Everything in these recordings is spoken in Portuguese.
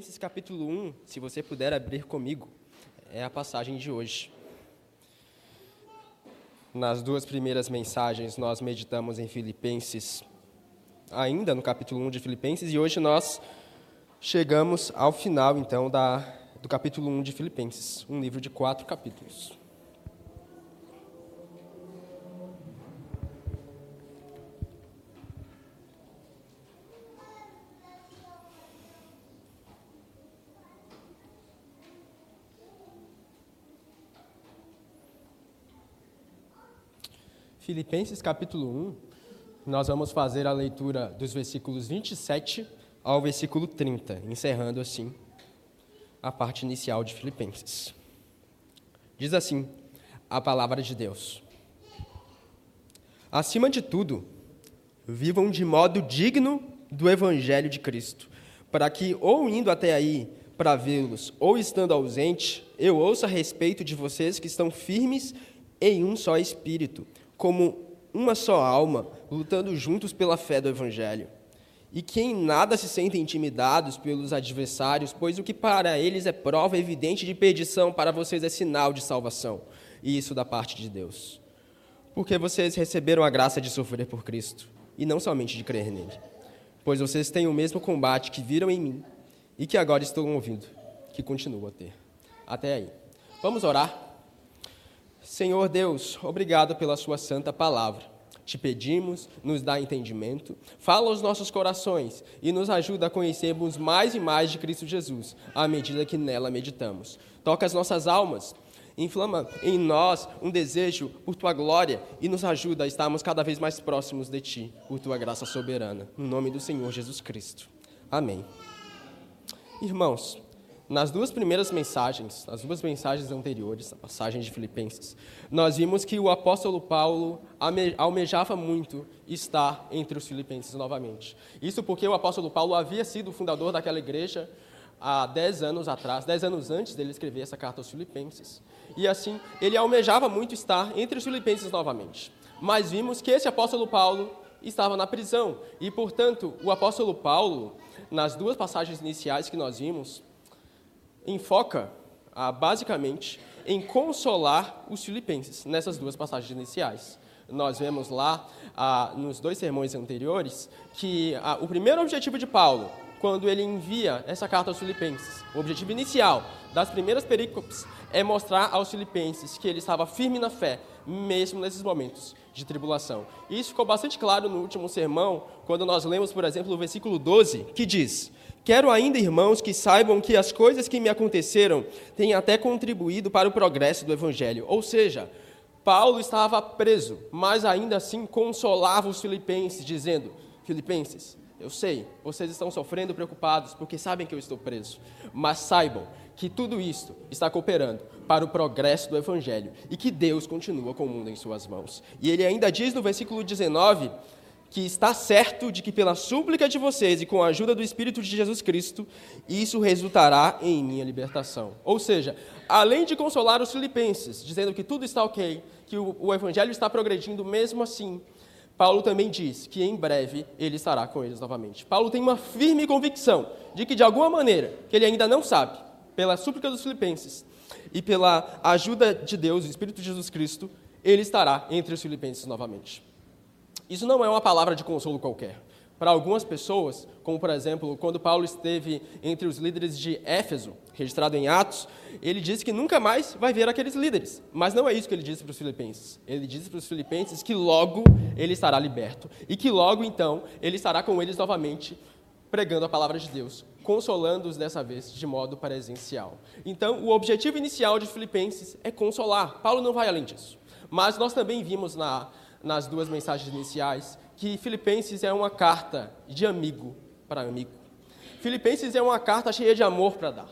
Filipenses capítulo 1, se você puder abrir comigo, é a passagem de hoje. Nas duas primeiras mensagens, nós meditamos em Filipenses, ainda no capítulo 1 de Filipenses, e hoje nós chegamos ao final, então, da, do capítulo 1 de Filipenses, um livro de quatro capítulos. Filipenses capítulo 1, nós vamos fazer a leitura dos versículos 27 ao versículo 30, encerrando assim a parte inicial de Filipenses. Diz assim a palavra de Deus: Acima de tudo, vivam de modo digno do evangelho de Cristo, para que, ou indo até aí para vê-los, ou estando ausente, eu ouça a respeito de vocês que estão firmes em um só espírito como uma só alma, lutando juntos pela fé do Evangelho. E que em nada se sentem intimidados pelos adversários, pois o que para eles é prova evidente de perdição, para vocês é sinal de salvação, e isso da parte de Deus. Porque vocês receberam a graça de sofrer por Cristo, e não somente de crer nele. Pois vocês têm o mesmo combate que viram em mim, e que agora estão ouvindo, que continuo a ter. Até aí. Vamos orar? Senhor Deus, obrigado pela Sua santa palavra. Te pedimos, nos dá entendimento, fala aos nossos corações e nos ajuda a conhecermos mais e mais de Cristo Jesus, à medida que nela meditamos. Toca as nossas almas, inflama em nós um desejo por tua glória e nos ajuda a estarmos cada vez mais próximos de ti, por tua graça soberana. No nome do Senhor Jesus Cristo. Amém. Irmãos, nas duas primeiras mensagens, nas duas mensagens anteriores, a passagem de Filipenses, nós vimos que o apóstolo Paulo almejava muito estar entre os filipenses novamente. Isso porque o apóstolo Paulo havia sido o fundador daquela igreja há dez anos atrás, dez anos antes dele escrever essa carta aos filipenses. E assim, ele almejava muito estar entre os filipenses novamente. Mas vimos que esse apóstolo Paulo estava na prisão. E, portanto, o apóstolo Paulo, nas duas passagens iniciais que nós vimos, enfoca, ah, basicamente, em consolar os filipenses, nessas duas passagens iniciais. Nós vemos lá, ah, nos dois sermões anteriores, que ah, o primeiro objetivo de Paulo, quando ele envia essa carta aos filipenses, o objetivo inicial das primeiras perícopes é mostrar aos filipenses que ele estava firme na fé, mesmo nesses momentos de tribulação. Isso ficou bastante claro no último sermão, quando nós lemos, por exemplo, o versículo 12, que diz: Quero ainda, irmãos, que saibam que as coisas que me aconteceram têm até contribuído para o progresso do Evangelho. Ou seja, Paulo estava preso, mas ainda assim consolava os filipenses, dizendo: Filipenses, eu sei, vocês estão sofrendo preocupados porque sabem que eu estou preso, mas saibam que tudo isto está cooperando para o progresso do Evangelho e que Deus continua com o mundo em suas mãos. E ele ainda diz no versículo 19 que está certo de que pela súplica de vocês e com a ajuda do Espírito de Jesus Cristo, isso resultará em minha libertação. Ou seja, além de consolar os filipenses, dizendo que tudo está ok, que o, o evangelho está progredindo mesmo assim, Paulo também diz que em breve ele estará com eles novamente. Paulo tem uma firme convicção de que de alguma maneira, que ele ainda não sabe, pela súplica dos filipenses e pela ajuda de Deus, o Espírito de Jesus Cristo, ele estará entre os filipenses novamente. Isso não é uma palavra de consolo qualquer. Para algumas pessoas, como por exemplo, quando Paulo esteve entre os líderes de Éfeso, registrado em Atos, ele disse que nunca mais vai ver aqueles líderes. Mas não é isso que ele disse para os filipenses. Ele disse para os filipenses que logo ele estará liberto e que logo então ele estará com eles novamente pregando a palavra de Deus, consolando-os dessa vez de modo presencial. Então, o objetivo inicial de Filipenses é consolar. Paulo não vai além disso. Mas nós também vimos na nas duas mensagens iniciais, que Filipenses é uma carta de amigo para amigo. Filipenses é uma carta cheia de amor para dar.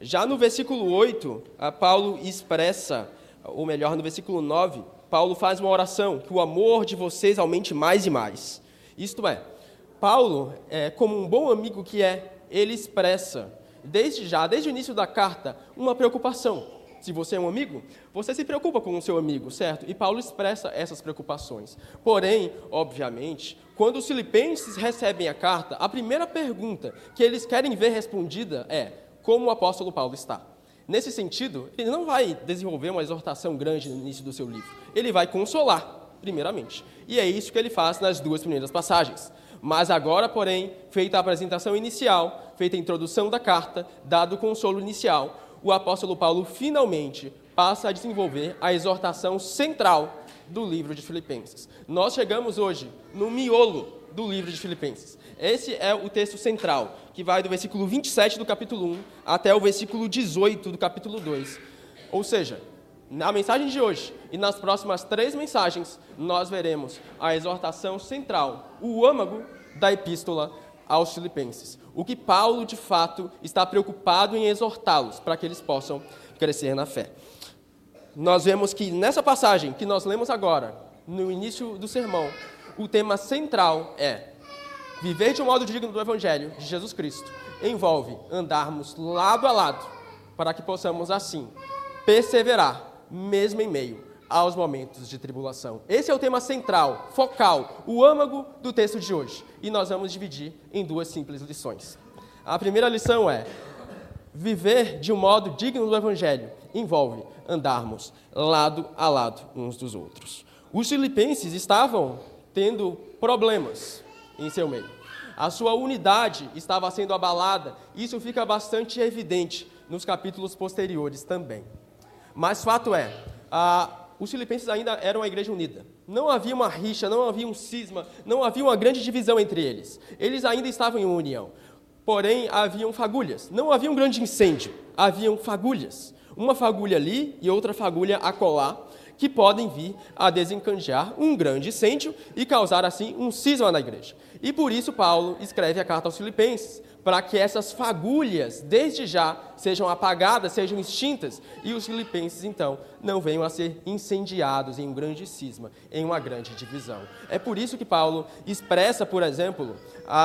Já no versículo 8, Paulo expressa, ou melhor, no versículo 9, Paulo faz uma oração, que o amor de vocês aumente mais e mais. Isto é, Paulo, é, como um bom amigo que é, ele expressa, desde já, desde o início da carta, uma preocupação Se você é um amigo, você se preocupa com o seu amigo, certo? E Paulo expressa essas preocupações. Porém, obviamente, quando os filipenses recebem a carta, a primeira pergunta que eles querem ver respondida é: como o apóstolo Paulo está? Nesse sentido, ele não vai desenvolver uma exortação grande no início do seu livro. Ele vai consolar, primeiramente. E é isso que ele faz nas duas primeiras passagens. Mas agora, porém, feita a apresentação inicial, feita a introdução da carta, dado o consolo inicial, o apóstolo Paulo finalmente passa a desenvolver a exortação central do livro de Filipenses. Nós chegamos hoje no miolo do livro de Filipenses. Esse é o texto central, que vai do versículo 27 do capítulo 1 até o versículo 18 do capítulo 2. Ou seja, na mensagem de hoje e nas próximas três mensagens, nós veremos a exortação central, o âmago da epístola aos Filipenses. O que Paulo, de fato, está preocupado em exortá-los para que eles possam crescer na fé. Nós vemos que nessa passagem que nós lemos agora, no início do sermão, o tema central é viver de um modo digno do Evangelho de Jesus Cristo. Envolve andarmos lado a lado para que possamos, assim, perseverar mesmo em meio aos momentos de tribulação. Esse é o tema central, focal, o âmago do texto de hoje. E nós vamos dividir em duas simples lições. A primeira lição é: viver de um modo digno do Evangelho envolve andarmos lado a lado uns dos outros. Os filipenses estavam tendo problemas em seu meio. A sua unidade estava sendo abalada, isso fica bastante evidente nos capítulos posteriores também. Mas fato é, os filipenses ainda eram uma igreja unida. Não havia uma rixa, não havia um cisma, não havia uma grande divisão entre eles. Eles ainda estavam em união. Porém, haviam fagulhas. Não havia um grande incêndio, haviam fagulhas. Uma fagulha ali e outra fagulha acolá, que podem vir a desencandear um grande incêndio e causar assim um cisma na igreja. E por isso Paulo escreve a carta aos Filipenses, para que essas fagulhas, desde já, sejam apagadas, sejam extintas, e os filipenses, então, não venham a ser incendiados em um grande cisma, em uma grande divisão. É por isso que Paulo expressa, por exemplo,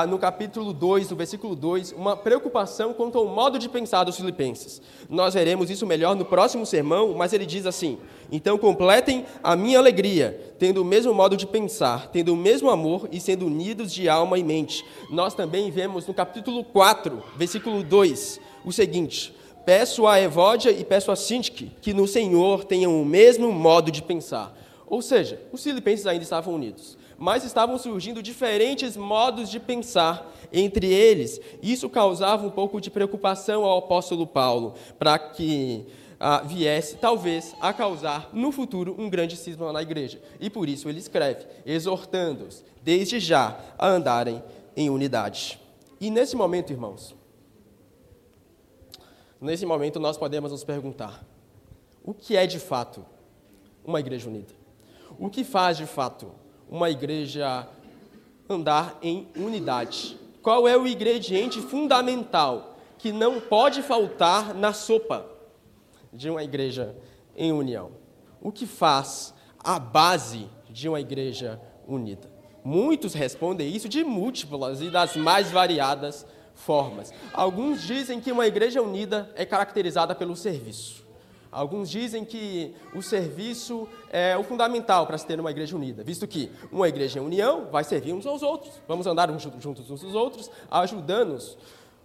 no capítulo 2, no versículo 2, uma preocupação quanto ao modo de pensar dos filipenses. Nós veremos isso melhor no próximo sermão, mas ele diz assim: Então completem a minha alegria, tendo o mesmo modo de pensar, tendo o mesmo amor e sendo unidos de alma e mente. Nós também vemos no capítulo 4, versículo 2, o seguinte: Peço a Evódia e peço a Sintique que no Senhor tenham o mesmo modo de pensar. Ou seja, os filipenses ainda estavam unidos, mas estavam surgindo diferentes modos de pensar entre eles. Isso causava um pouco de preocupação ao apóstolo Paulo, para que ah, viesse, talvez, a causar no futuro um grande cisma na igreja. E por isso ele escreve, exortando-os, desde já, a andarem em unidade. E nesse momento, irmãos, nesse momento nós podemos nos perguntar: o que é de fato uma igreja unida? O que faz de fato uma igreja andar em unidade? Qual é o ingrediente fundamental que não pode faltar na sopa de uma igreja em união? O que faz a base de uma igreja unida? Muitos respondem isso de múltiplas e das mais variadas formas. Alguns dizem que uma igreja unida é caracterizada pelo serviço. Alguns dizem que o serviço é o fundamental para se ter uma igreja unida, visto que uma igreja em união vai servir uns aos outros. Vamos andar juntos uns aos outros, ajudando-nos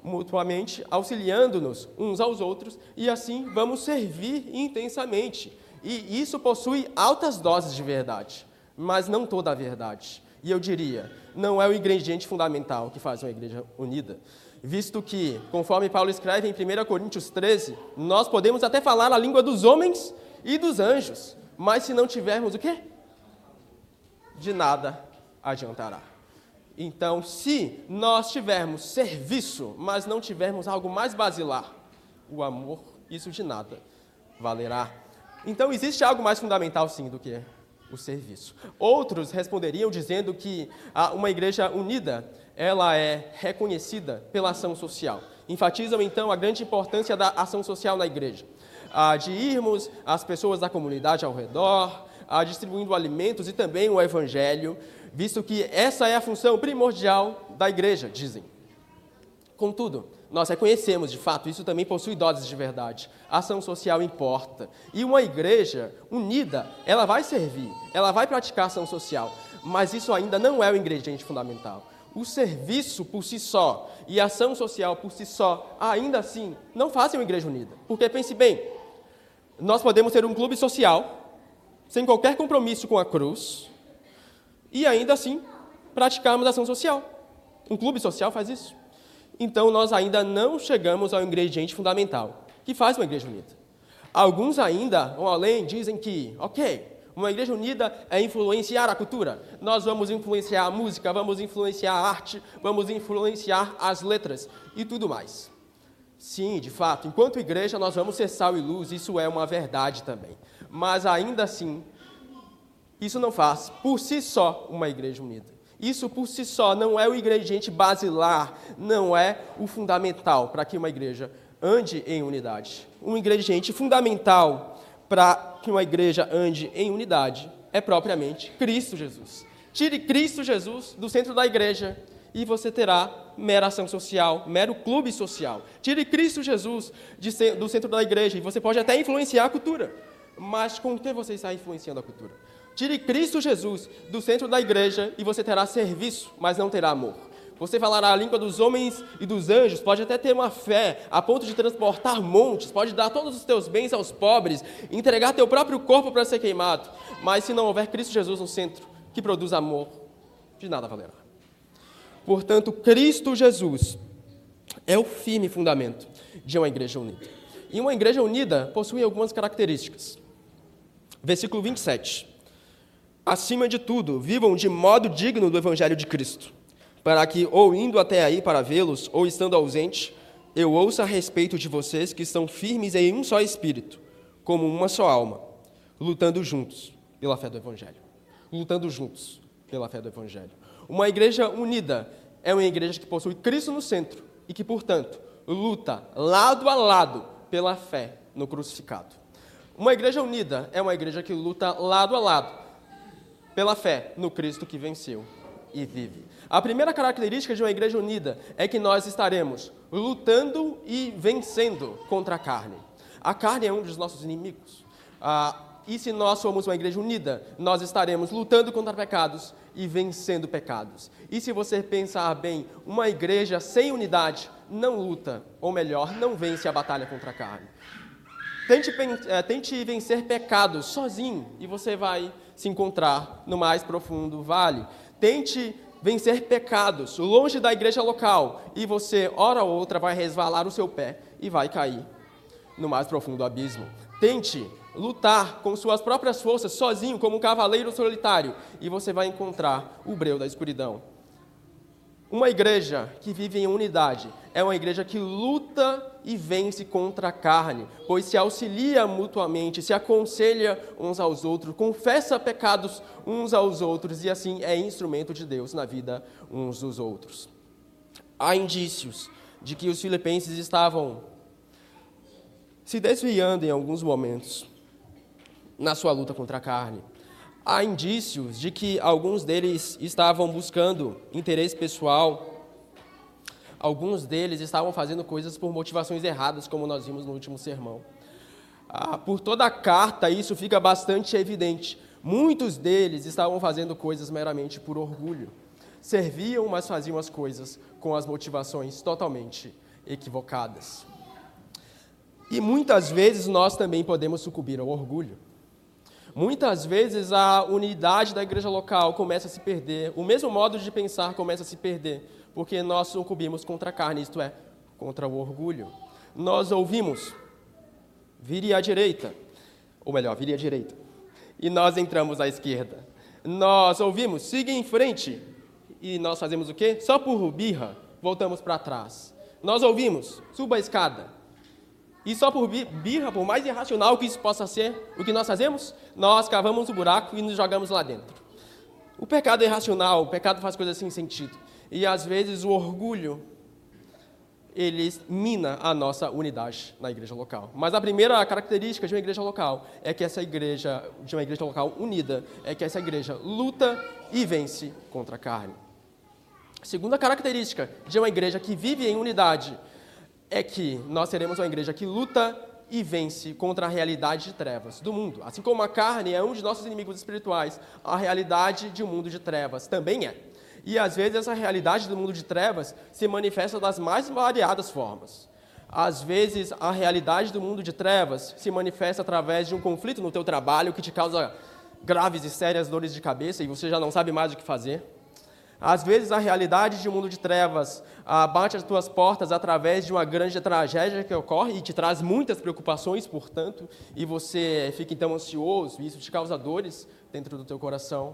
mutuamente, auxiliando-nos uns aos outros, e assim vamos servir intensamente. E isso possui altas doses de verdade, mas não toda a verdade. E eu diria, não é o ingrediente fundamental que faz uma igreja unida. Visto que, conforme Paulo escreve em 1 Coríntios 13, nós podemos até falar a língua dos homens e dos anjos, mas se não tivermos o quê? De nada adiantará. Então, se nós tivermos serviço, mas não tivermos algo mais basilar, o amor, isso de nada valerá. Então, existe algo mais fundamental, sim, do que o serviço. Outros responderiam dizendo que uma igreja unida, ela é reconhecida pela ação social. Enfatizam então a grande importância da ação social na igreja, de irmos as pessoas da comunidade ao redor, distribuindo alimentos e também o evangelho, visto que essa é a função primordial da igreja, dizem. Contudo, nós reconhecemos, de fato, isso também possui doses de verdade. A ação social importa. E uma igreja unida, ela vai servir, ela vai praticar ação social, mas isso ainda não é o ingrediente fundamental. O serviço por si só e a ação social por si só, ainda assim, não fazem uma igreja unida. Porque pense bem, nós podemos ter um clube social, sem qualquer compromisso com a cruz, e ainda assim praticarmos ação social. Um clube social faz isso. Então nós ainda não chegamos ao ingrediente fundamental, que faz uma igreja unida. Alguns ainda vão além, dizem que, ok, uma igreja unida é influenciar a cultura. Nós vamos influenciar a música, vamos influenciar a arte, vamos influenciar as letras e tudo mais. Sim, de fato, enquanto igreja nós vamos ser sal e luz, isso é uma verdade também. Mas ainda assim, isso não faz por si só uma igreja unida. Isso por si só não é o ingrediente basilar, não é o fundamental para que uma igreja ande em unidade. Um ingrediente fundamental para que uma igreja ande em unidade é propriamente Cristo Jesus. Tire Cristo Jesus do centro da igreja e você terá mera ação social, mero clube social. Tire Cristo Jesus de, do centro da igreja e você pode até influenciar a cultura. Mas com o que você está influenciando a cultura? Tire Cristo Jesus do centro da igreja e você terá serviço, mas não terá amor. Você falará a língua dos homens e dos anjos, pode até ter uma fé a ponto de transportar montes, pode dar todos os teus bens aos pobres, entregar teu próprio corpo para ser queimado, mas se não houver Cristo Jesus no centro, que produz amor, de nada valerá. Portanto, Cristo Jesus é o firme fundamento de uma igreja unida. E uma igreja unida possui algumas características. Versículo 27. Acima de tudo, vivam de modo digno do evangelho de Cristo, para que, ou indo até aí para vê-los, ou estando ausente, eu ouça a respeito de vocês que estão firmes em um só espírito, como uma só alma, lutando juntos pela fé do evangelho. Lutando juntos pela fé do evangelho. Uma igreja unida é uma igreja que possui Cristo no centro e que, portanto, luta lado a lado pela fé no crucificado. Uma igreja unida é uma igreja que luta lado a lado pela fé no Cristo que venceu e vive. A primeira característica de uma igreja unida é que nós estaremos lutando e vencendo contra a carne. A carne é um dos nossos inimigos. Ah, e se nós somos uma igreja unida, nós estaremos lutando contra pecados e vencendo pecados. E se você pensar bem, uma igreja sem unidade não luta, ou melhor, não vence a batalha contra a carne. Tente, é, tente vencer pecados sozinho e você vai se encontrar no mais profundo vale. Tente vencer pecados longe da igreja local e você, hora ou outra, vai resvalar o seu pé e vai cair no mais profundo abismo. Tente lutar com suas próprias forças, sozinho, como um cavaleiro solitário, e você vai encontrar o breu da escuridão. Uma igreja que vive em unidade é uma igreja que luta e vence contra a carne, pois se auxilia mutuamente, se aconselha uns aos outros, confessa pecados uns aos outros e assim é instrumento de Deus na vida uns dos outros. Há indícios de que os filipenses estavam se desviando em alguns momentos na sua luta contra a carne. Há indícios de que alguns deles estavam buscando interesse pessoal, alguns deles estavam fazendo coisas por motivações erradas, como nós vimos no último sermão. Ah, por toda a carta, isso fica bastante evidente. Muitos deles estavam fazendo coisas meramente por orgulho. Serviam, mas faziam as coisas com as motivações totalmente equivocadas. E muitas vezes nós também podemos sucumbir ao orgulho. Muitas vezes a unidade da igreja local começa a se perder, o mesmo modo de pensar começa a se perder, porque nós sucumbimos contra a carne, isto é, contra o orgulho. Nós ouvimos, vire à direita, ou melhor, vire à direita, e nós entramos à esquerda. Nós ouvimos, siga em frente, e nós fazemos o quê? Só por birra, voltamos para trás. Nós ouvimos, suba a escada, e só por birra, por mais irracional que isso possa ser, o que nós fazemos? Nós cavamos o buraco e nos jogamos lá dentro. O pecado é irracional, o pecado faz coisas sem sentido. E às vezes o orgulho, ele mina a nossa unidade na igreja local. Mas a primeira característica de uma igreja local é que essa igreja, de uma igreja local unida, é que essa igreja luta e vence contra a carne. Segunda característica de uma igreja que vive em unidade é que nós seremos uma igreja que luta e vence contra a realidade de trevas do mundo. Assim como a carne é um de nossos inimigos espirituais, a realidade de um mundo de trevas também é. E às vezes essa realidade do mundo de trevas se manifesta das mais variadas formas. Às vezes a realidade do mundo de trevas se manifesta através de um conflito no teu trabalho que te causa graves e sérias dores de cabeça e você já não sabe mais o que fazer. Às vezes a realidade de um mundo de trevas ah, bate as tuas portas através de uma grande tragédia que ocorre e te traz muitas preocupações, portanto, e você fica então ansioso, e isso te causa dores dentro do teu coração.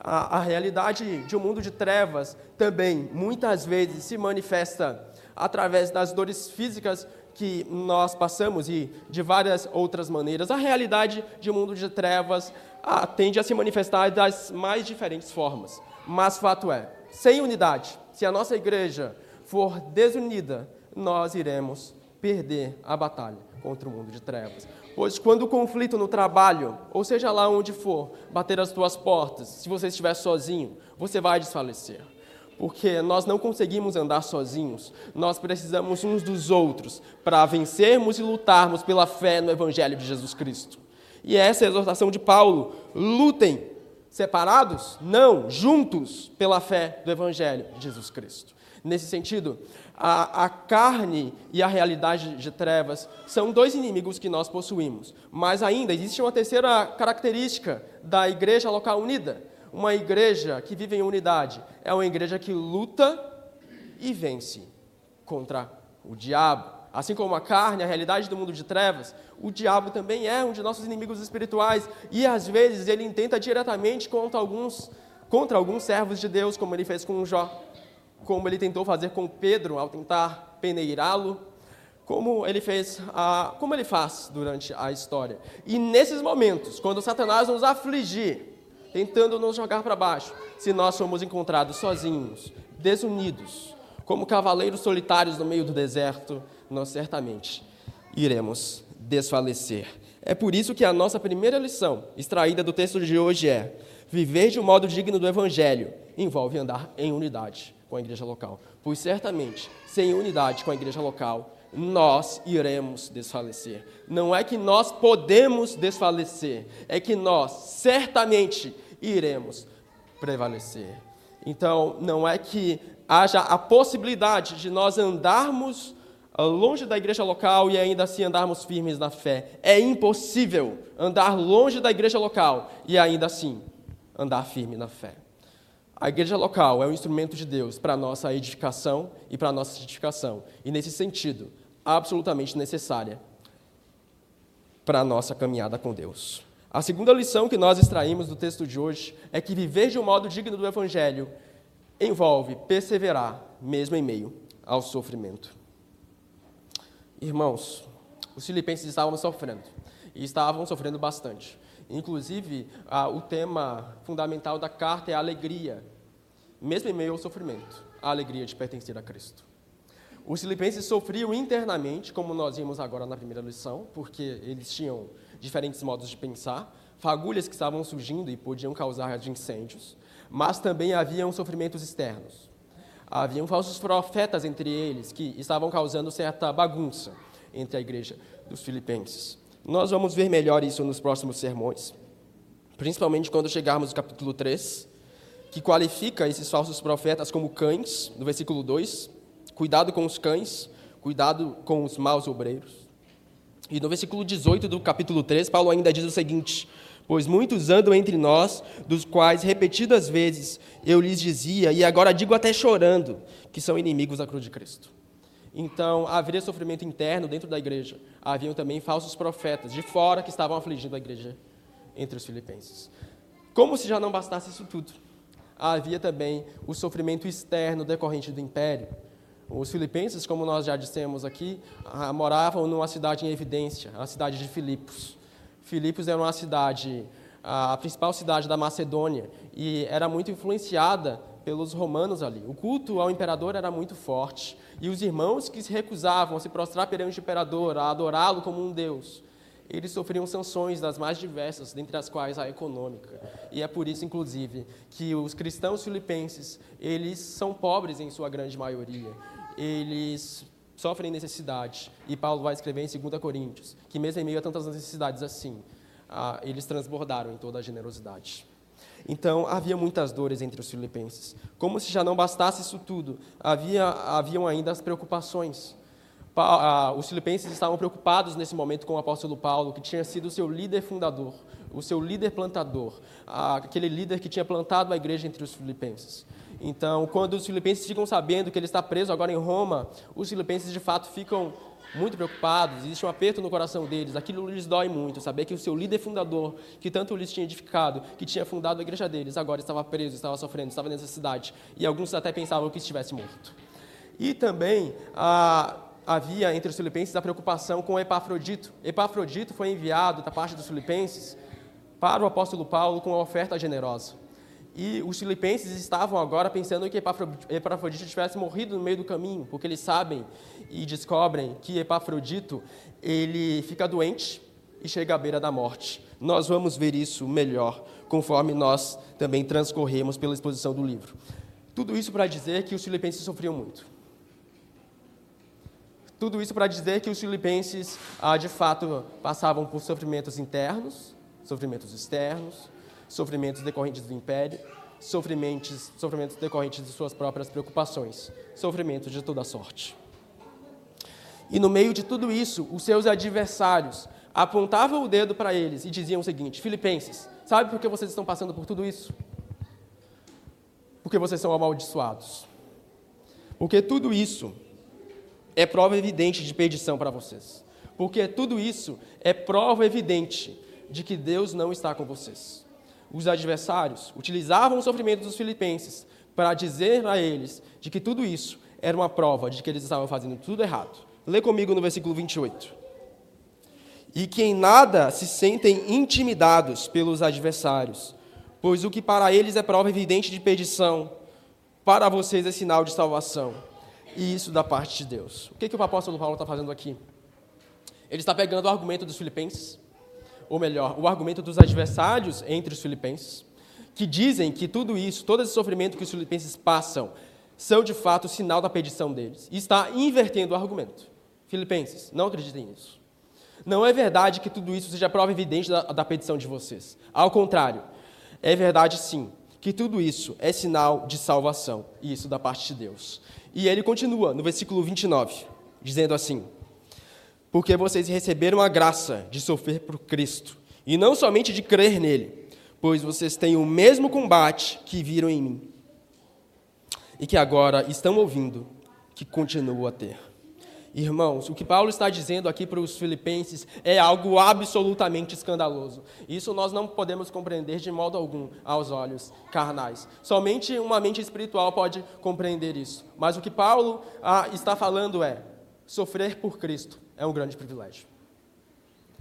A, a realidade de um mundo de trevas também muitas vezes se manifesta através das dores físicas que nós passamos e de várias outras maneiras. A realidade de um mundo de trevas ah, tende a se manifestar das mais diferentes formas. Mas fato é, sem unidade, se a nossa igreja for desunida, nós iremos perder a batalha contra o mundo de trevas. Pois quando o conflito no trabalho, ou seja lá onde for, bater as tuas portas, se você estiver sozinho, você vai desfalecer. Porque nós não conseguimos andar sozinhos, nós precisamos uns dos outros para vencermos e lutarmos pela fé no Evangelho de Jesus Cristo. E essa é a exortação de Paulo: lutem Separados? Não, juntos pela fé do Evangelho de Jesus Cristo. Nesse sentido, a, a, carne e a realidade de trevas são dois inimigos que nós possuímos. Mas ainda existe uma terceira característica da igreja local unida. Uma igreja que vive em unidade é uma igreja que luta e vence contra o diabo. Assim como a carne, a realidade do mundo de trevas, o diabo também é um de nossos inimigos espirituais e às vezes ele intenta diretamente contra alguns, contra alguns servos de Deus, como ele fez com Jó, como ele tentou fazer com Pedro ao tentar peneirá-lo, como ele fez, a, como ele faz durante a história. E nesses momentos, quando Satanás nos afligir, tentando nos jogar para baixo, se nós somos encontrados sozinhos, desunidos, como cavaleiros solitários no meio do deserto, nós certamente iremos desfalecer. É por isso que a nossa primeira lição, extraída do texto de hoje, é: viver de um modo digno do Evangelho envolve andar em unidade com a igreja local. Pois certamente, sem unidade com a igreja local, nós iremos desfalecer. Não é que nós podemos desfalecer, é que nós certamente iremos prevalecer. Então, não é que haja a possibilidade de nós andarmos longe da igreja local e ainda assim andarmos firmes na fé. É impossível andar longe da igreja local e ainda assim andar firme na fé. A igreja local é um instrumento de Deus para a nossa edificação e para a nossa santificação. E nesse sentido, absolutamente necessária para a nossa caminhada com Deus. A segunda lição que nós extraímos do texto de hoje é que viver de um modo digno do Evangelho envolve perseverar, mesmo em meio ao sofrimento. Irmãos, os filipenses estavam sofrendo, e estavam sofrendo bastante. Inclusive, ah, o tema fundamental da carta é a alegria, mesmo em meio ao sofrimento, a alegria de pertencer a Cristo. Os filipenses sofriam internamente, como nós vimos agora na primeira lição, porque eles tinham diferentes modos de pensar, fagulhas que estavam surgindo e podiam causar incêndios, mas também haviam sofrimentos externos. Haviam falsos profetas entre eles que estavam causando certa bagunça entre a igreja dos filipenses. Nós vamos ver melhor isso nos próximos sermões, principalmente quando chegarmos no capítulo 3, que qualifica esses falsos profetas como cães, no versículo 2. Cuidado com os cães, cuidado com os maus obreiros. E no versículo 18 do capítulo 3, Paulo ainda diz o seguinte: Pois muitos andam entre nós, dos quais repetidas vezes eu lhes dizia, e agora digo até chorando, que são inimigos da cruz de Cristo. Então, havia sofrimento interno dentro da igreja. Haviam também falsos profetas de fora que estavam afligindo a igreja entre os filipenses. Como se já não bastasse isso tudo, havia também o sofrimento externo decorrente do império. Os filipenses, como nós já dissemos aqui, ah, moravam numa cidade em evidência, a cidade de Filipos. Filipos era uma cidade, a principal cidade da Macedônia, e era muito influenciada pelos romanos ali. O culto ao imperador era muito forte, e os irmãos que se recusavam a se prostrar perante o imperador, a adorá-lo como um deus, eles sofriam sanções das mais diversas, dentre as quais a econômica. E é por isso, inclusive, que os cristãos filipenses, eles são pobres em sua grande maioria. Eles sofrem necessidade. E Paulo vai escrever em 2 Coríntios que, mesmo em meio a tantas necessidades assim, ah, eles transbordaram em toda a generosidade. Então, havia muitas dores entre os filipenses. Como se já não bastasse isso tudo, havia, haviam ainda as preocupações. Os filipenses estavam preocupados nesse momento com o apóstolo Paulo, que tinha sido o seu líder fundador, o seu líder plantador, aquele líder que tinha plantado a igreja entre os filipenses. Então, quando os filipenses ficam sabendo que ele está preso agora em Roma, os filipenses de fato ficam muito preocupados, existe um aperto no coração deles, aquilo lhes dói muito, saber que o seu líder fundador, que tanto lhes tinha edificado, que tinha fundado a igreja deles, agora estava preso, estava sofrendo, estava em necessidade, e alguns até pensavam que estivesse morto. E também ah, havia entre os filipenses a preocupação com Epafrodito. Epafrodito foi enviado da parte dos filipenses para o apóstolo Paulo com uma oferta generosa. E os filipenses estavam agora pensando que Epafrodito tivesse morrido no meio do caminho, porque eles sabem e descobrem que Epafrodito ele fica doente e chega à beira da morte. Nós vamos ver isso melhor conforme nós também transcorremos pela exposição do livro. Tudo isso para dizer que os filipenses sofriam muito. Tudo isso para dizer que os filipenses, ah, de fato, passavam por sofrimentos internos, sofrimentos externos, sofrimentos decorrentes do império, sofrimentos, sofrimentos decorrentes de suas próprias preocupações, sofrimentos de toda sorte. E no meio de tudo isso, os seus adversários apontavam o dedo para eles e diziam o seguinte: Filipenses, sabe por que vocês estão passando por tudo isso? Porque vocês são amaldiçoados. Porque tudo isso é prova evidente de perdição para vocês. Porque tudo isso é prova evidente de que Deus não está com vocês os adversários utilizavam o sofrimento dos filipenses para dizer a eles de que tudo isso era uma prova de que eles estavam fazendo tudo errado. Lê comigo no versículo 28. E que em nada se sentem intimidados pelos adversários, pois o que para eles é prova evidente de perdição, para vocês é sinal de salvação. E isso da parte de Deus. O que, que o apóstolo Paulo está fazendo aqui? Ele está pegando o argumento dos filipenses, ou melhor, o argumento dos adversários entre os filipenses, que dizem que tudo isso, todo esse sofrimento que os filipenses passam, são de fato sinal da perdição deles. E está invertendo o argumento. Filipenses, não acreditem nisso. Não é verdade que tudo isso seja prova evidente da, da perdição de vocês. Ao contrário, é verdade sim que tudo isso é sinal de salvação, e isso da parte de Deus. E ele continua no versículo 29, dizendo assim: porque vocês receberam a graça de sofrer por Cristo, e não somente de crer nele, pois vocês têm o mesmo combate que viram em mim, e que agora estão ouvindo, que continuam a ter. Irmãos, o que Paulo está dizendo aqui para os filipenses é algo absolutamente escandaloso. Isso nós não podemos compreender de modo algum aos olhos carnais. Somente uma mente espiritual pode compreender isso. Mas o que Paulo ah, está falando é: sofrer por Cristo é um grande privilégio.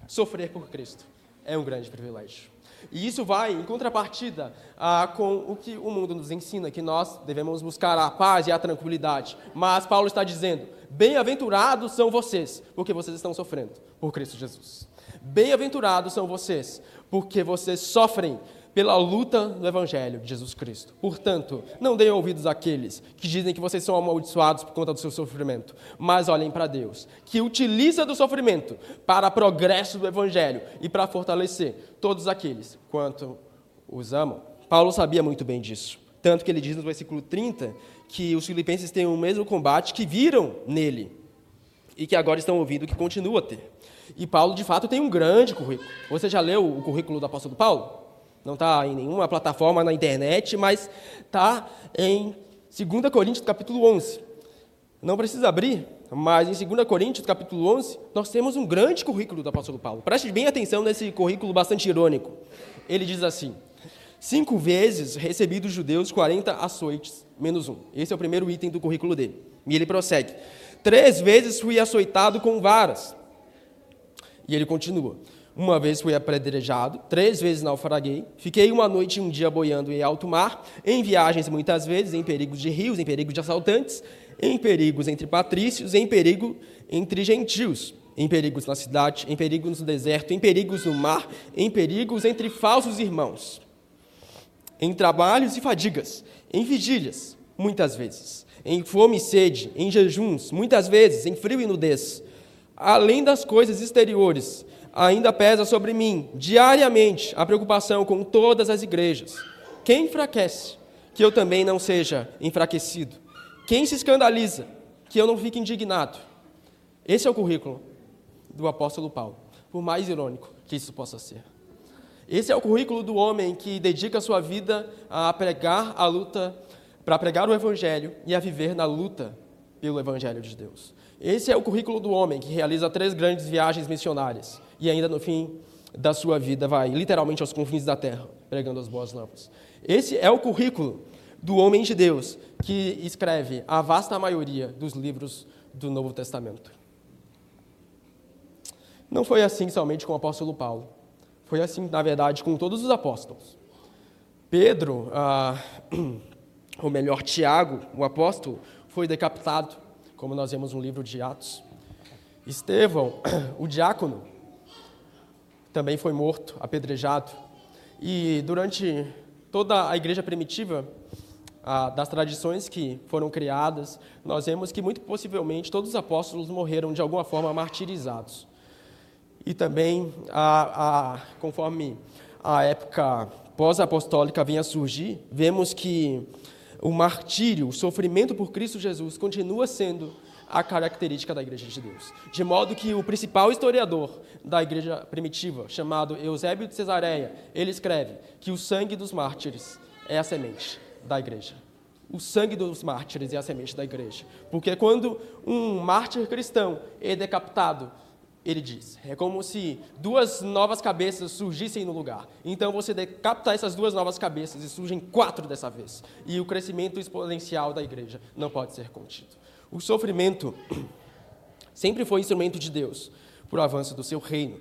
Sofrer por Cristo é um grande privilégio. E isso vai em contrapartida ah, com o que o mundo nos ensina, que nós devemos buscar a paz e a tranquilidade. Mas Paulo está dizendo: bem-aventurados são vocês, porque vocês estão sofrendo por Cristo Jesus. Bem-aventurados são vocês, porque vocês sofrem pela luta do Evangelho de Jesus Cristo. Portanto, não deem ouvidos àqueles que dizem que vocês são amaldiçoados por conta do seu sofrimento, mas olhem para Deus, que utiliza do sofrimento para progresso do Evangelho e para fortalecer todos aqueles quanto os amam. Paulo sabia muito bem disso. Tanto que ele diz no versículo 30 que os filipenses têm o mesmo combate que viram nele e que agora estão ouvindo que continua a ter. E Paulo, de fato, tem um grande currículo. Você já leu o currículo do apóstolo Paulo? Não está em nenhuma plataforma na internet, mas está em 2 Coríntios capítulo 11. Não precisa abrir, mas em 2 Coríntios capítulo 11, nós temos um grande currículo do apóstolo Paulo. Preste bem atenção nesse currículo bastante irônico. Ele diz assim: Cinco vezes recebi dos judeus 40 açoites, menos um. Esse é o primeiro item do currículo dele. E ele prossegue: Três vezes fui açoitado com varas. E ele continua: uma vez fui apedrejado, três vezes naufraguei, fiquei uma noite e um dia boiando em alto mar, em viagens muitas vezes, em perigos de rios, em perigos de assaltantes, em perigos entre patrícios, em perigo entre gentios. em perigos na cidade, em perigos no deserto, em perigos no mar, em perigos entre falsos irmãos, em trabalhos e fadigas, em vigílias, muitas vezes, em fome e sede, em jejuns, muitas vezes, em frio e nudez. Além das coisas exteriores, ainda pesa sobre mim diariamente a preocupação com todas as igrejas. Quem enfraquece, que eu também não seja enfraquecido. Quem se escandaliza, que eu não fique indignado. Esse é o currículo do apóstolo Paulo, por mais irônico que isso possa ser. Esse é o currículo do homem que dedica sua vida a pregar a luta, para pregar o evangelho e a viver na luta pelo evangelho de Deus. Esse é o currículo do homem que realiza três grandes viagens missionárias e ainda no fim da sua vida vai literalmente aos confins da terra, pregando as boas novas. Esse é o currículo do homem de Deus que escreve a vasta maioria dos livros do Novo Testamento. Não foi assim somente com o apóstolo Paulo. Foi assim, na verdade, com todos os apóstolos. Pedro, ah, ou melhor, Tiago, o apóstolo, foi decapitado, como nós vemos no livro de Atos. Estevão, o diácono, também foi morto, apedrejado. E durante toda a igreja primitiva, das tradições que foram criadas, nós vemos que muito possivelmente todos os apóstolos morreram de alguma forma martirizados. E também, a, a, conforme a época pós-apostólica vinha a surgir, vemos que o martírio, o sofrimento por Cristo Jesus, continua sendo a característica da Igreja de Deus. De modo que o principal historiador da Igreja primitiva, chamado Eusébio de Cesareia, ele escreve que o sangue dos mártires é a semente da igreja. O sangue dos mártires é a semente da igreja. Porque quando um mártir cristão é decapitado, ele diz, é como se duas novas cabeças surgissem no lugar. Então você decapita essas duas novas cabeças e surgem quatro dessa vez. E o crescimento exponencial da igreja não pode ser contido. O sofrimento sempre foi instrumento de Deus para o avanço do seu reino.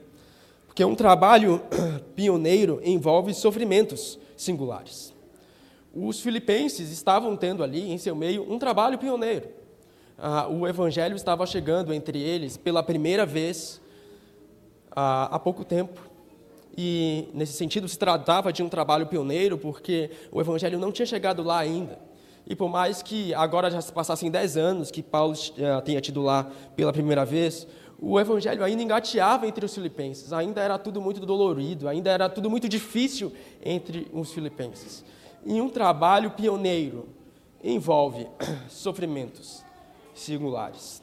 Porque um trabalho pioneiro envolve sofrimentos singulares os filipenses estavam tendo ali em seu meio um trabalho pioneiro. Ah, o evangelho estava chegando entre eles pela primeira vez ah, há pouco tempo. E, nesse sentido, se tratava de um trabalho pioneiro, porque o evangelho não tinha chegado lá ainda. E por mais que agora já se passassem dez anos que Paulo ah, tenha tido lá pela primeira vez, o evangelho ainda engateava entre os filipenses, ainda era tudo muito dolorido, ainda era tudo muito difícil entre os filipenses em um trabalho pioneiro envolve sofrimentos singulares.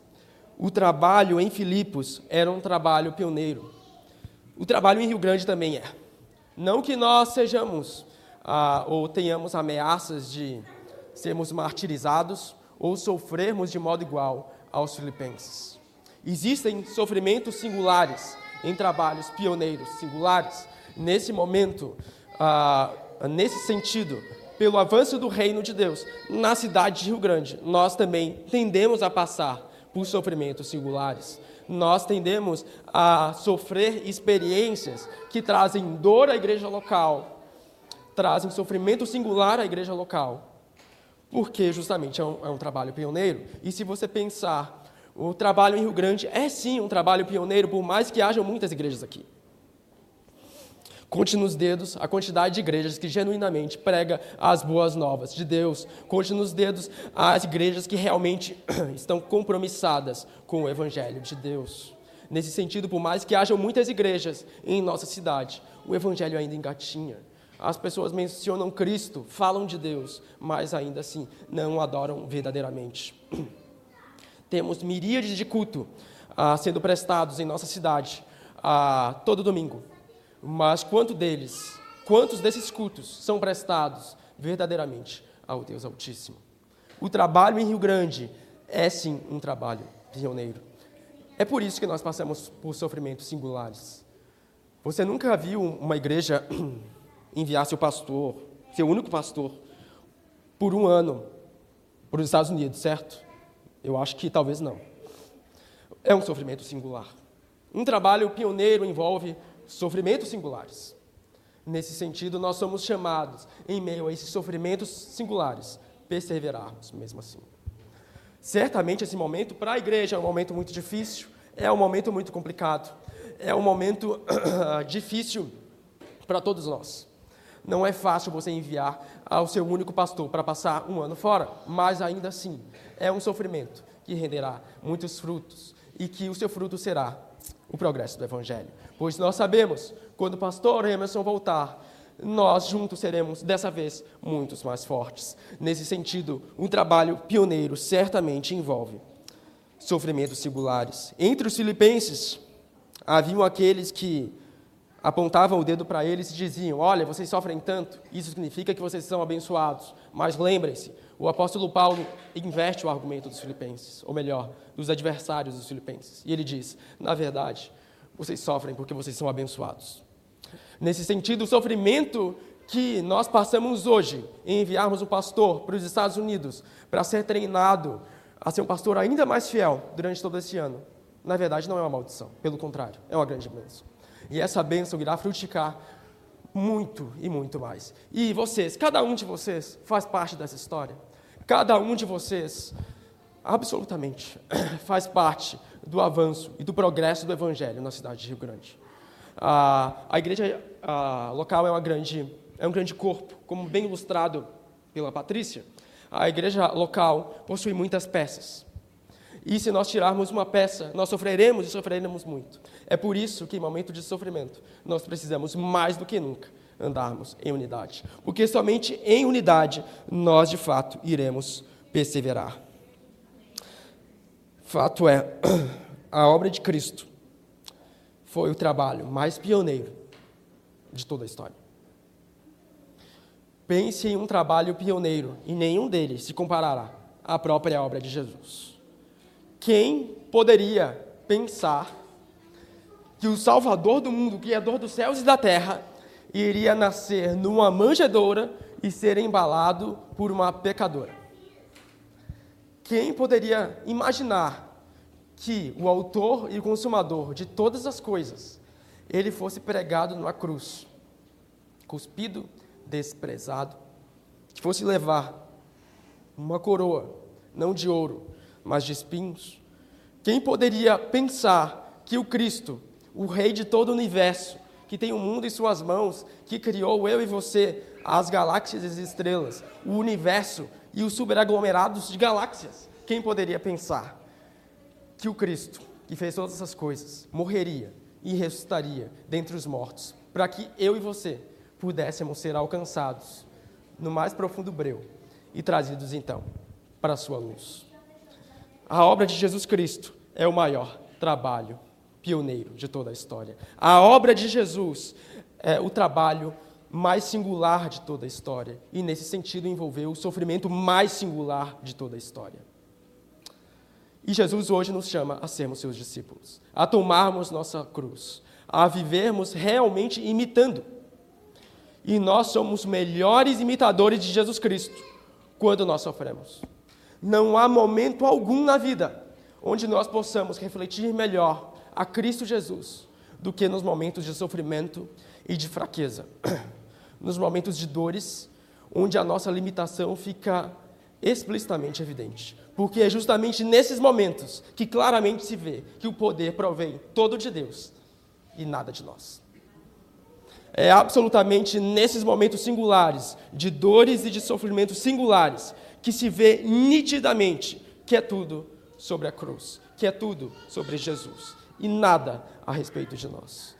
O trabalho em Filipos era um trabalho pioneiro. O trabalho em Rio Grande também é. Não que nós sejamos ah, ou tenhamos ameaças de sermos martirizados ou sofrermos de modo igual aos filipenses. Existem sofrimentos singulares em trabalhos pioneiros singulares. Nesse momento, ah, nesse sentido, pelo avanço do reino de Deus na cidade de Rio Grande, nós também tendemos a passar por sofrimentos singulares. Nós tendemos a sofrer experiências que trazem dor à igreja local, trazem sofrimento singular à igreja local, porque justamente é um, é um trabalho pioneiro. E se você pensar, o trabalho em Rio Grande é sim um trabalho pioneiro, por mais que hajam muitas igrejas aqui. Conte nos dedos a quantidade de igrejas que genuinamente prega as boas novas de Deus. Conte nos dedos as igrejas que realmente estão compromissadas com o Evangelho de Deus. Nesse sentido, por mais que hajam muitas igrejas em nossa cidade, o Evangelho ainda engatinha. As pessoas mencionam Cristo, falam de Deus, mas ainda assim não adoram verdadeiramente. Temos miríades de culto ah, sendo prestados em nossa cidade ah, todo domingo. Mas quanto deles, quantos desses cultos são prestados verdadeiramente ao Deus Altíssimo? O trabalho em Rio Grande é sim um trabalho pioneiro. É por isso que nós passamos por sofrimentos singulares. Você nunca viu uma igreja enviar seu pastor, seu único pastor, por um ano para os Estados Unidos, certo? Eu acho que talvez não. É um sofrimento singular. Um trabalho pioneiro envolve sofrimentos singulares. Nesse sentido, nós somos chamados, em meio a esses sofrimentos singulares, perseverarmos mesmo assim. Certamente esse momento para a igreja é um momento muito difícil, É um momento muito complicado, é um momento difícil para todos nós. Não é fácil você enviar ao seu único pastor para passar um ano fora, mas ainda assim é um sofrimento que renderá muitos frutos e que o seu fruto será o progresso do Evangelho. Pois nós sabemos, quando o pastor Emerson voltar, nós juntos seremos, dessa vez, muitos mais fortes. Nesse sentido, um trabalho pioneiro certamente envolve sofrimentos singulares. Entre os filipenses, haviam aqueles que apontavam o dedo para eles e diziam: Olha, vocês sofrem tanto, isso significa que vocês são abençoados. Mas lembrem-se, o apóstolo Paulo inverte o argumento dos filipenses, ou melhor, dos adversários dos filipenses. E ele diz: Na verdade, vocês sofrem porque vocês são abençoados. Nesse sentido, o sofrimento que nós passamos hoje em enviarmos um pastor para os Estados Unidos para ser treinado a ser um pastor ainda mais fiel durante todo esse ano, na verdade não é uma maldição, pelo contrário, é uma grande bênção. E essa bênção irá frutificar muito e muito mais. E vocês, cada um de vocês faz parte dessa história. Cada um de vocês, absolutamente, faz parte do avanço e do progresso do Evangelho na cidade de Rio Grande. A, igreja local é, uma grande, é um grande corpo, como bem ilustrado pela Patrícia. A igreja local possui muitas peças. E se nós tirarmos uma peça, nós sofreremos e sofreremos muito. É por isso que, em momento de sofrimento, nós precisamos mais do que nunca andarmos em unidade. Porque somente em unidade nós, de fato, iremos perseverar. Fato é, a obra de Cristo foi o trabalho mais pioneiro de toda a história. Pense em um trabalho pioneiro, e nenhum deles se comparará à própria obra de Jesus. Quem poderia pensar que o Salvador do mundo, o Criador dos céus e da terra, iria nascer numa manjedoura e ser embalado por uma pecadora? Quem poderia imaginar que o autor e consumador de todas as coisas, ele fosse pregado numa cruz, cuspido, desprezado, que fosse levar uma coroa, não de ouro, mas de espinhos. Quem poderia pensar que o Cristo, o Rei de todo o universo, que tem o mundo em suas mãos, que criou eu e você, as galáxias e as estrelas, o universo e os superaglomerados de galáxias, quem poderia pensar que o Cristo, que fez todas essas coisas, morreria e ressuscitaria dentre os mortos, para que eu e você pudéssemos ser alcançados no mais profundo breu e trazidos então para a sua luz. A obra de Jesus Cristo é o maior trabalho pioneiro de toda a história. A obra de Jesus é o trabalho mais singular de toda a história e, nesse sentido, envolveu o sofrimento mais singular de toda a história. E Jesus hoje nos chama a sermos seus discípulos, a tomarmos nossa cruz, a vivermos realmente imitando. E nós somos melhores imitadores de Jesus Cristo quando nós sofremos. Não há momento algum na vida onde nós possamos refletir melhor a Cristo Jesus do que nos momentos de sofrimento e de fraqueza. Nos momentos de dores, onde a nossa limitação fica explicitamente evidente. Porque é justamente nesses momentos que claramente se vê que o poder provém todo de Deus e nada de nós. É absolutamente nesses momentos singulares, de dores e de sofrimentos singulares, que se vê nitidamente que é tudo sobre a cruz, que é tudo sobre Jesus e nada a respeito de nós.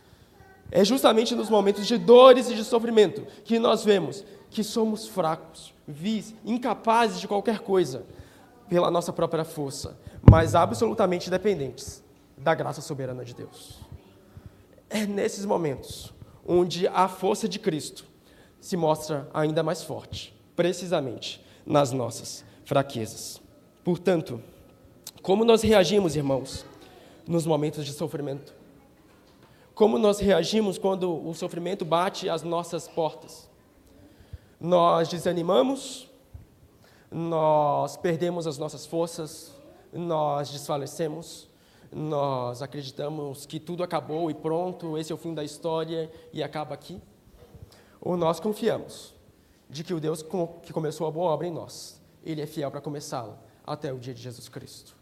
É justamente nos momentos de dores e de sofrimento que nós vemos que somos fracos, vis, incapazes de qualquer coisa pela nossa própria força, mas absolutamente dependentes da graça soberana de Deus. É nesses momentos onde a força de Cristo se mostra ainda mais forte, precisamente nas nossas fraquezas. Portanto, como nós reagimos, irmãos, nos momentos de sofrimento? Como nós reagimos quando o sofrimento bate às nossas portas? Nós desanimamos, nós perdemos as nossas forças, nós desfalecemos, nós acreditamos que tudo acabou e pronto, esse é o fim da história e acaba aqui? Ou nós confiamos de que o Deus que começou a boa obra em nós, Ele é fiel para começá-la até o dia de Jesus Cristo?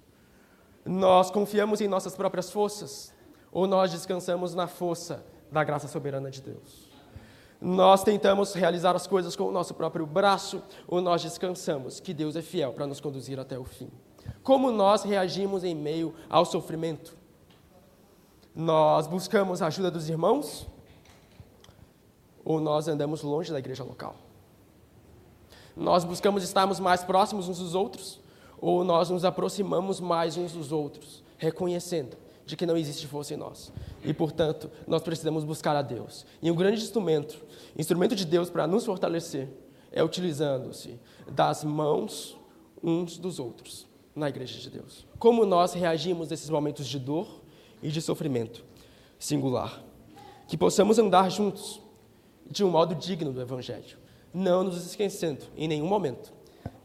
Nós confiamos em nossas próprias forças ou nós descansamos na força da graça soberana de Deus? Nós tentamos realizar as coisas com o nosso próprio braço ou nós descansamos que Deus é fiel para nos conduzir até o fim? Como nós reagimos em meio ao sofrimento? Nós buscamos a ajuda dos irmãos ou nós andamos longe da igreja local? Nós buscamos estarmos mais próximos uns dos outros ou nós nos aproximamos mais uns dos outros, reconhecendo de que não existe força em nós. E, portanto, nós precisamos buscar a Deus. E um grande instrumento, instrumento de Deus para nos fortalecer, é utilizando-se das mãos uns dos outros na igreja de Deus. Como nós reagimos nesses momentos de dor e de sofrimento singular. Que possamos andar juntos de um modo digno do Evangelho, não nos esquecendo em nenhum momento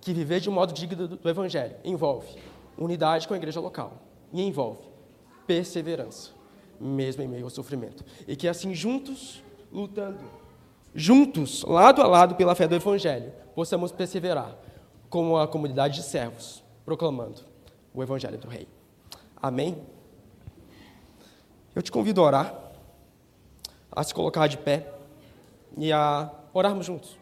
que viver de um modo digno do Evangelho envolve unidade com a igreja local e envolve perseverança, mesmo em meio ao sofrimento. E que assim, juntos, lutando, juntos, lado a lado pela fé do Evangelho, possamos perseverar como a comunidade de servos, proclamando o Evangelho do Rei. Amém? Eu te convido a orar, a se colocar de pé e a orarmos juntos.